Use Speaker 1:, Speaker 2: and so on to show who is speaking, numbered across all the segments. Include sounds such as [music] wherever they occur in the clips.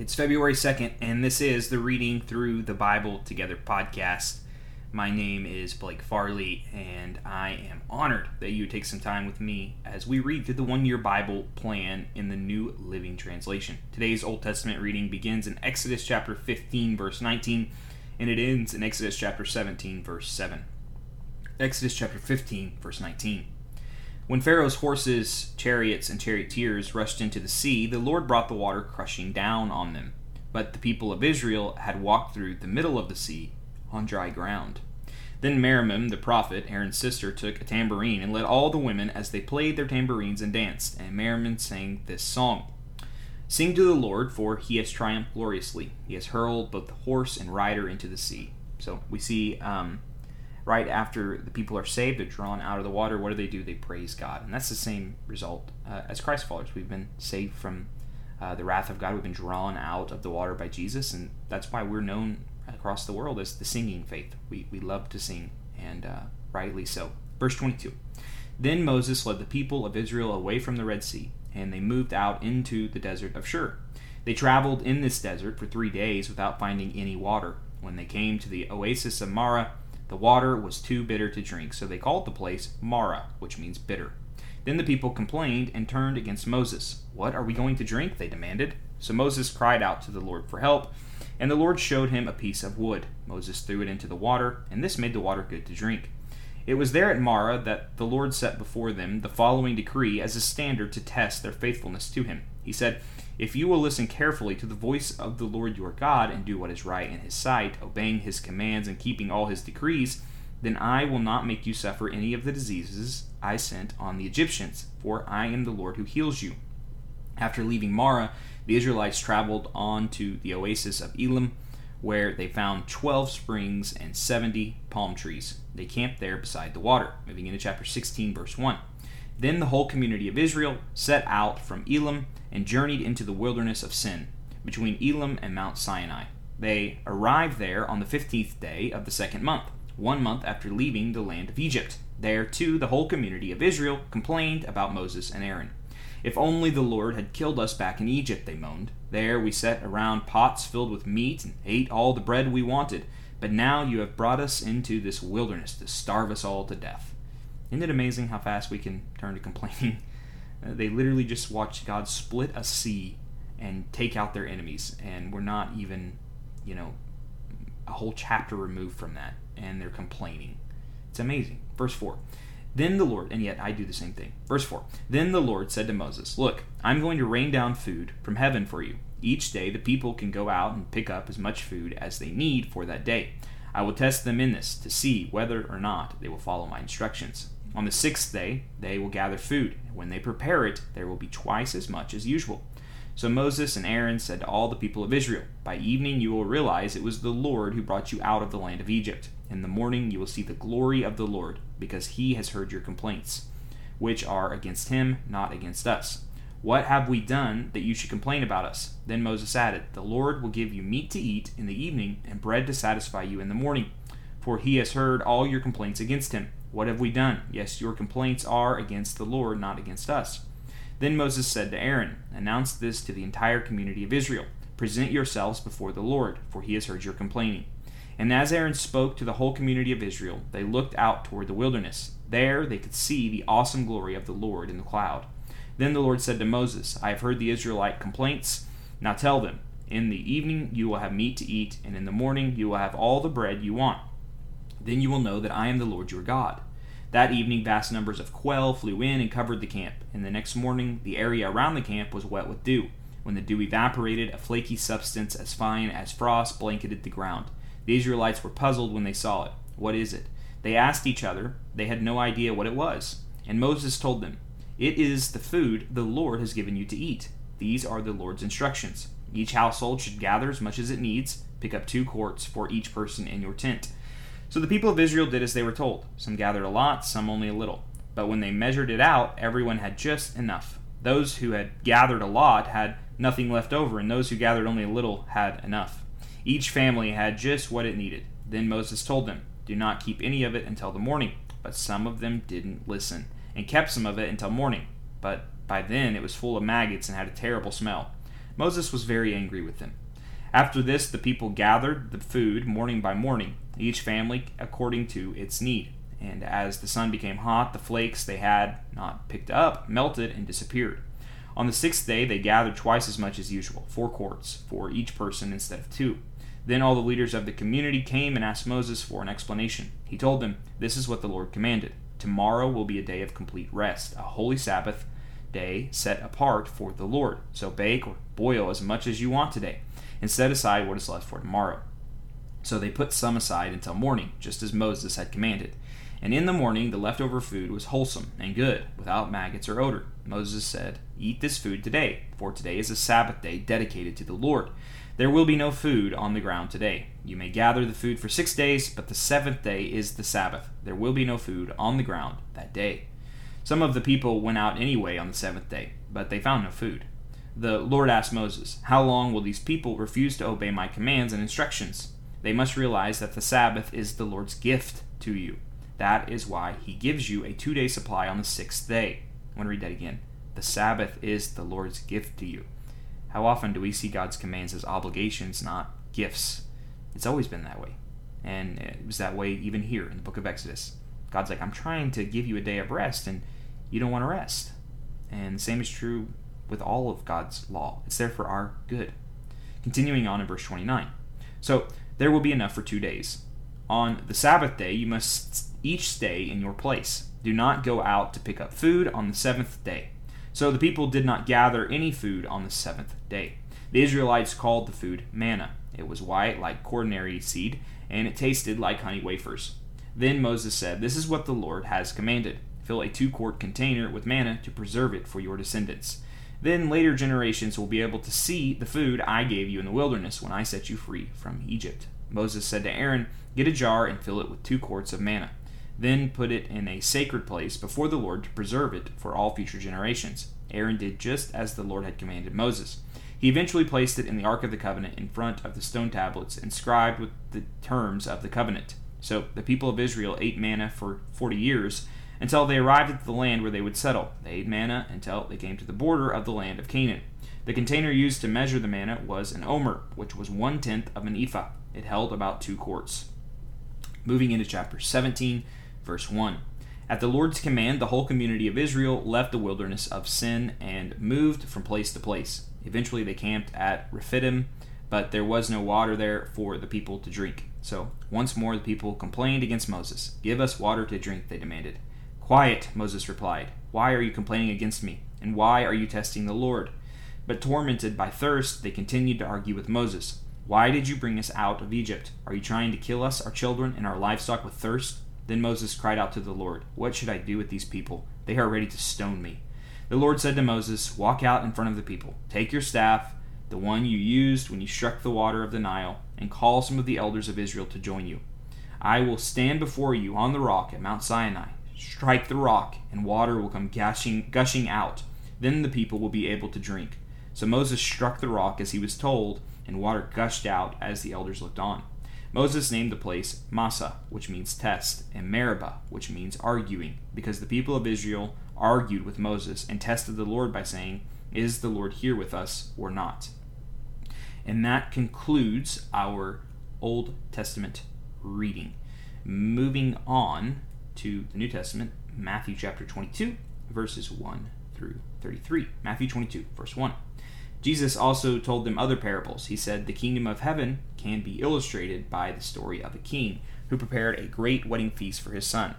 Speaker 1: It's February 2nd, and this is the Reading Through the Bible Together podcast. My name is Blake Farley, and I am honored that you take some time with me as we read through the one year Bible plan in the New Living Translation. Today's Old Testament reading begins in Exodus chapter 15, verse 19, and it ends in Exodus chapter 17, verse 7. Exodus chapter 15, verse 19. When Pharaoh's horses, chariots, and charioteers rushed into the sea, the Lord brought the water crushing down on them. But the people of Israel had walked through the middle of the sea on dry ground. Then Miriam, the prophet, Aaron's sister, took a tambourine and led all the women as they played their tambourines and danced. And Miriam sang this song Sing to the Lord, for he has triumphed gloriously. He has hurled both the horse and rider into the sea. So we see um, right after the people are saved, they're drawn out of the water. What do they do? They praise God. And that's the same result uh, as Christ followers. We've been saved from uh, the wrath of God. We've been drawn out of the water by Jesus. And that's why we're known across the world as the singing faith. We, we love to sing, and uh, rightly so. Verse 22 Then Moses led the people of Israel away from the Red Sea, and they moved out into the desert of Shur. They traveled in this desert for three days without finding any water. When they came to the oasis of Marah, the water was too bitter to drink, so they called the place Marah, which means bitter. Then the people complained and turned against Moses. What are we going to drink? they demanded. So Moses cried out to the Lord for help, and the Lord showed him a piece of wood. Moses threw it into the water, and this made the water good to drink. It was there at Marah that the Lord set before them the following decree as a standard to test their faithfulness to him. He said, if you will listen carefully to the voice of the Lord your God and do what is right in his sight, obeying his commands and keeping all his decrees, then I will not make you suffer any of the diseases I sent on the Egyptians, for I am the Lord who heals you. After leaving Marah, the Israelites traveled on to the oasis of Elim, where they found 12 springs and 70 palm trees. They camped there beside the water. Moving into chapter 16, verse 1. Then the whole community of Israel set out from Elim and journeyed into the wilderness of Sin, between Elim and Mount Sinai. They arrived there on the fifteenth day of the second month, one month after leaving the land of Egypt. There, too, the whole community of Israel complained about Moses and Aaron. If only the Lord had killed us back in Egypt, they moaned. There we sat around pots filled with meat and ate all the bread we wanted. But now you have brought us into this wilderness to starve us all to death. Isn't it amazing how fast we can turn to complaining [laughs] uh, they literally just watched God split a sea and take out their enemies, and we're not even, you know, a whole chapter removed from that, and they're complaining. It's amazing. Verse 4. Then the Lord, and yet I do the same thing. Verse 4 Then the Lord said to Moses, Look, I'm going to rain down food from heaven for you. Each day the people can go out and pick up as much food as they need for that day. I will test them in this to see whether or not they will follow my instructions. On the sixth day, they will gather food. And when they prepare it, there will be twice as much as usual. So Moses and Aaron said to all the people of Israel, By evening you will realize it was the Lord who brought you out of the land of Egypt. In the morning you will see the glory of the Lord, because he has heard your complaints, which are against him, not against us. What have we done that you should complain about us? Then Moses added, The Lord will give you meat to eat in the evening, and bread to satisfy you in the morning, for he has heard all your complaints against him. What have we done? Yes, your complaints are against the Lord, not against us. Then Moses said to Aaron, Announce this to the entire community of Israel. Present yourselves before the Lord, for he has heard your complaining. And as Aaron spoke to the whole community of Israel, they looked out toward the wilderness. There they could see the awesome glory of the Lord in the cloud. Then the Lord said to Moses, I have heard the Israelite complaints. Now tell them, In the evening you will have meat to eat, and in the morning you will have all the bread you want. Then you will know that I am the Lord your God. That evening, vast numbers of quail flew in and covered the camp, and the next morning, the area around the camp was wet with dew. When the dew evaporated, a flaky substance as fine as frost blanketed the ground. The Israelites were puzzled when they saw it. What is it? They asked each other. They had no idea what it was. And Moses told them, It is the food the Lord has given you to eat. These are the Lord's instructions. Each household should gather as much as it needs. Pick up two quarts for each person in your tent. So the people of Israel did as they were told. Some gathered a lot, some only a little. But when they measured it out, everyone had just enough. Those who had gathered a lot had nothing left over, and those who gathered only a little had enough. Each family had just what it needed. Then Moses told them, Do not keep any of it until the morning. But some of them didn't listen, and kept some of it until morning. But by then it was full of maggots and had a terrible smell. Moses was very angry with them. After this, the people gathered the food morning by morning, each family according to its need. And as the sun became hot, the flakes they had not picked up melted and disappeared. On the sixth day, they gathered twice as much as usual, four quarts, for each person instead of two. Then all the leaders of the community came and asked Moses for an explanation. He told them, This is what the Lord commanded. Tomorrow will be a day of complete rest, a holy Sabbath day set apart for the Lord. So bake or boil as much as you want today, and set aside what is left for tomorrow. So they put some aside until morning, just as Moses had commanded. And in the morning the leftover food was wholesome and good, without maggots or odor. Moses said, Eat this food today, for today is a Sabbath day dedicated to the Lord. There will be no food on the ground today. You may gather the food for six days, but the seventh day is the Sabbath. There will be no food on the ground that day. Some of the people went out anyway on the seventh day, but they found no food. The Lord asked Moses, How long will these people refuse to obey my commands and instructions? They must realize that the Sabbath is the Lord's gift to you. That is why he gives you a two day supply on the sixth day. I want to read that again. The Sabbath is the Lord's gift to you. How often do we see God's commands as obligations, not gifts? It's always been that way. And it was that way even here in the book of Exodus. God's like, I'm trying to give you a day of rest, and you don't want to rest. And the same is true with all of God's law. It's there for our good. Continuing on in verse 29. So, there will be enough for two days. On the Sabbath day, you must each stay in your place. Do not go out to pick up food on the seventh day. So the people did not gather any food on the seventh day. The Israelites called the food manna. It was white like ordinary seed, and it tasted like honey wafers. Then Moses said, This is what the Lord has commanded. Fill a two quart container with manna to preserve it for your descendants. Then later generations will be able to see the food I gave you in the wilderness when I set you free from Egypt. Moses said to Aaron, Get a jar and fill it with two quarts of manna. Then put it in a sacred place before the Lord to preserve it for all future generations. Aaron did just as the Lord had commanded Moses. He eventually placed it in the Ark of the Covenant in front of the stone tablets inscribed with the terms of the covenant. So the people of Israel ate manna for forty years until they arrived at the land where they would settle. They ate manna until they came to the border of the land of Canaan. The container used to measure the manna was an omer, which was one tenth of an ephah. It held about two quarts. Moving into chapter 17, verse 1. At the Lord's command, the whole community of Israel left the wilderness of sin and moved from place to place. Eventually, they camped at Rephidim, but there was no water there for the people to drink. So, once more, the people complained against Moses. Give us water to drink, they demanded. Quiet, Moses replied. Why are you complaining against me? And why are you testing the Lord? But tormented by thirst, they continued to argue with Moses. Why did you bring us out of Egypt? Are you trying to kill us, our children, and our livestock with thirst? Then Moses cried out to the Lord, What should I do with these people? They are ready to stone me. The Lord said to Moses, Walk out in front of the people. Take your staff, the one you used when you struck the water of the Nile, and call some of the elders of Israel to join you. I will stand before you on the rock at Mount Sinai strike the rock, and water will come gushing, gushing out. Then the people will be able to drink. So Moses struck the rock as he was told, and water gushed out as the elders looked on. Moses named the place Massah, which means test, and Meribah, which means arguing, because the people of Israel argued with Moses and tested the Lord by saying, Is the Lord here with us or not? And that concludes our Old Testament reading. Moving on to the New Testament, Matthew chapter 22, verses 1 through 33. Matthew 22, verse 1. Jesus also told them other parables. He said, The kingdom of heaven can be illustrated by the story of a king who prepared a great wedding feast for his son.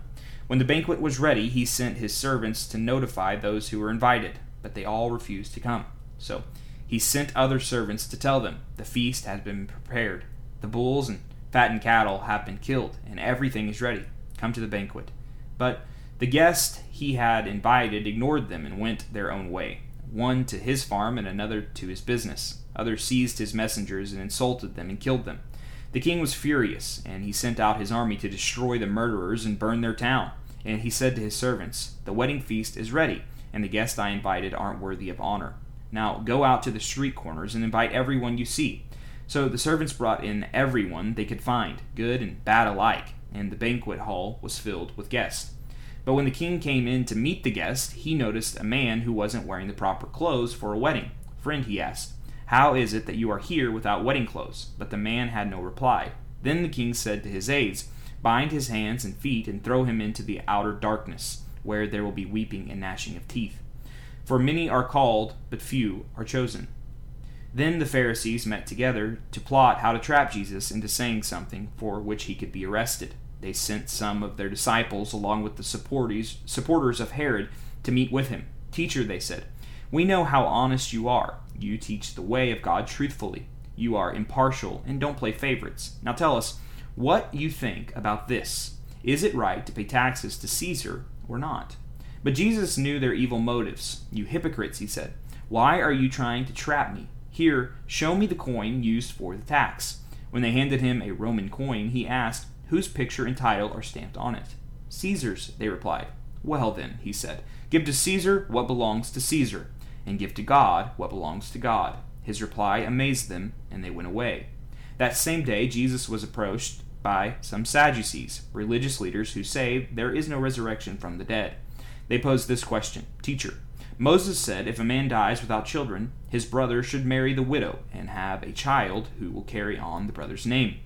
Speaker 1: When the banquet was ready, he sent his servants to notify those who were invited, but they all refused to come. So he sent other servants to tell them, The feast has been prepared. The bulls and fattened cattle have been killed, and everything is ready come to the banquet. But the guest he had invited ignored them and went their own way, one to his farm and another to his business. Others seized his messengers and insulted them and killed them. The king was furious, and he sent out his army to destroy the murderers and burn their town. And he said to his servants, The wedding feast is ready, and the guests I invited aren't worthy of honor. Now go out to the street corners and invite everyone you see. So the servants brought in everyone they could find, good and bad alike and the banquet hall was filled with guests. But when the king came in to meet the guest, he noticed a man who wasn't wearing the proper clothes for a wedding. Friend, he asked, How is it that you are here without wedding clothes? But the man had no reply. Then the king said to his aides, Bind his hands and feet and throw him into the outer darkness, where there will be weeping and gnashing of teeth. For many are called, but few are chosen. Then the Pharisees met together to plot how to trap Jesus into saying something for which he could be arrested. They sent some of their disciples along with the supporters, of Herod to meet with him. Teacher, they said, we know how honest you are. You teach the way of God truthfully. You are impartial and don't play favorites. Now tell us what you think about this. Is it right to pay taxes to Caesar or not? But Jesus knew their evil motives. You hypocrites, he said. Why are you trying to trap me? Here, show me the coin used for the tax. When they handed him a Roman coin, he asked, Whose picture and title are stamped on it? Caesar's, they replied. Well, then, he said, give to Caesar what belongs to Caesar, and give to God what belongs to God. His reply amazed them, and they went away. That same day, Jesus was approached by some Sadducees, religious leaders who say there is no resurrection from the dead. They posed this question Teacher, Moses said if a man dies without children, his brother should marry the widow and have a child who will carry on the brother's name.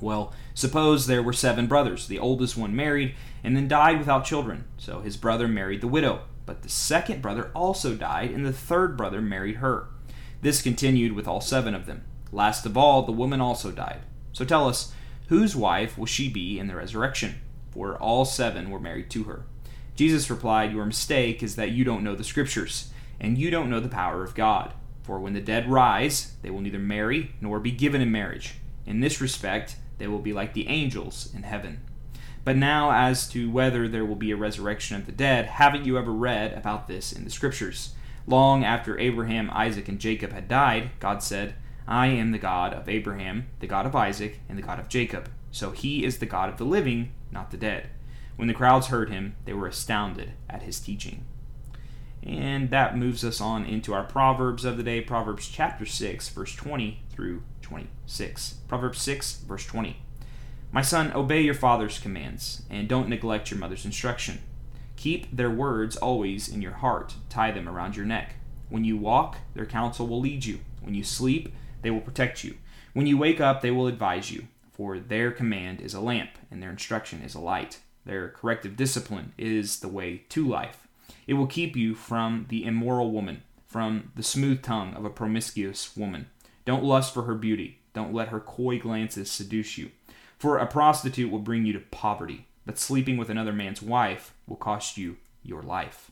Speaker 1: Well, suppose there were seven brothers. The oldest one married and then died without children, so his brother married the widow. But the second brother also died, and the third brother married her. This continued with all seven of them. Last of all, the woman also died. So tell us, whose wife will she be in the resurrection? For all seven were married to her. Jesus replied, Your mistake is that you don't know the Scriptures, and you don't know the power of God. For when the dead rise, they will neither marry nor be given in marriage. In this respect, they will be like the angels in heaven. But now, as to whether there will be a resurrection of the dead, haven't you ever read about this in the Scriptures? Long after Abraham, Isaac, and Jacob had died, God said, I am the God of Abraham, the God of Isaac, and the God of Jacob. So he is the God of the living, not the dead. When the crowds heard him, they were astounded at his teaching. And that moves us on into our Proverbs of the day, Proverbs chapter 6, verse 20 through 26. Proverbs 6, verse 20. My son, obey your father's commands, and don't neglect your mother's instruction. Keep their words always in your heart, tie them around your neck. When you walk, their counsel will lead you. When you sleep, they will protect you. When you wake up, they will advise you. For their command is a lamp, and their instruction is a light. Their corrective discipline is the way to life. It will keep you from the immoral woman, from the smooth tongue of a promiscuous woman. Don't lust for her beauty. Don't let her coy glances seduce you. For a prostitute will bring you to poverty, but sleeping with another man's wife will cost you your life.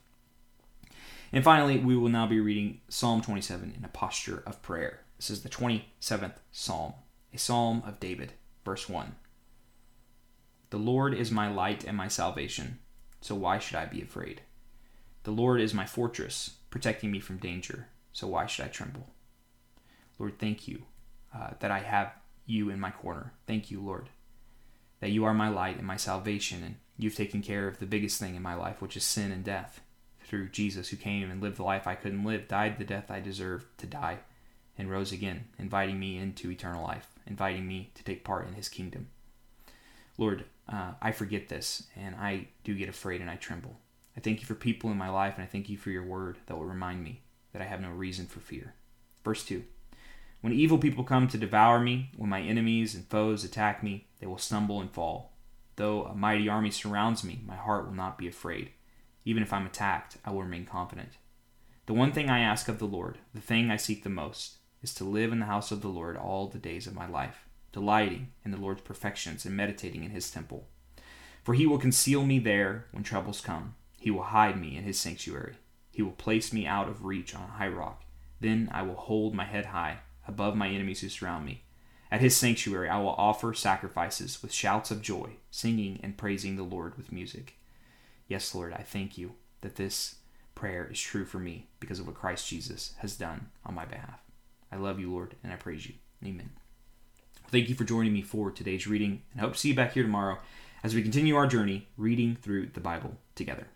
Speaker 1: And finally, we will now be reading Psalm 27 in a posture of prayer. This is the 27th Psalm, a psalm of David, verse 1. The Lord is my light and my salvation, so why should I be afraid? The Lord is my fortress, protecting me from danger, so why should I tremble? Lord, thank you uh, that I have you in my corner. Thank you, Lord, that you are my light and my salvation, and you've taken care of the biggest thing in my life, which is sin and death, through Jesus who came and lived the life I couldn't live, died the death I deserved to die, and rose again, inviting me into eternal life, inviting me to take part in his kingdom. Lord, uh, I forget this, and I do get afraid and I tremble. I thank you for people in my life, and I thank you for your word that will remind me that I have no reason for fear. Verse 2 when evil people come to devour me, when my enemies and foes attack me, they will stumble and fall. Though a mighty army surrounds me, my heart will not be afraid. Even if I'm attacked, I will remain confident. The one thing I ask of the Lord, the thing I seek the most, is to live in the house of the Lord all the days of my life, delighting in the Lord's perfections and meditating in his temple. For he will conceal me there when troubles come. He will hide me in his sanctuary. He will place me out of reach on a high rock. Then I will hold my head high above my enemies who surround me. At his sanctuary I will offer sacrifices with shouts of joy, singing and praising the Lord with music. Yes, Lord, I thank you that this prayer is true for me because of what Christ Jesus has done on my behalf. I love you, Lord, and I praise you. Amen. Thank you for joining me for today's reading, and I hope to see you back here tomorrow as we continue our journey reading through the Bible together.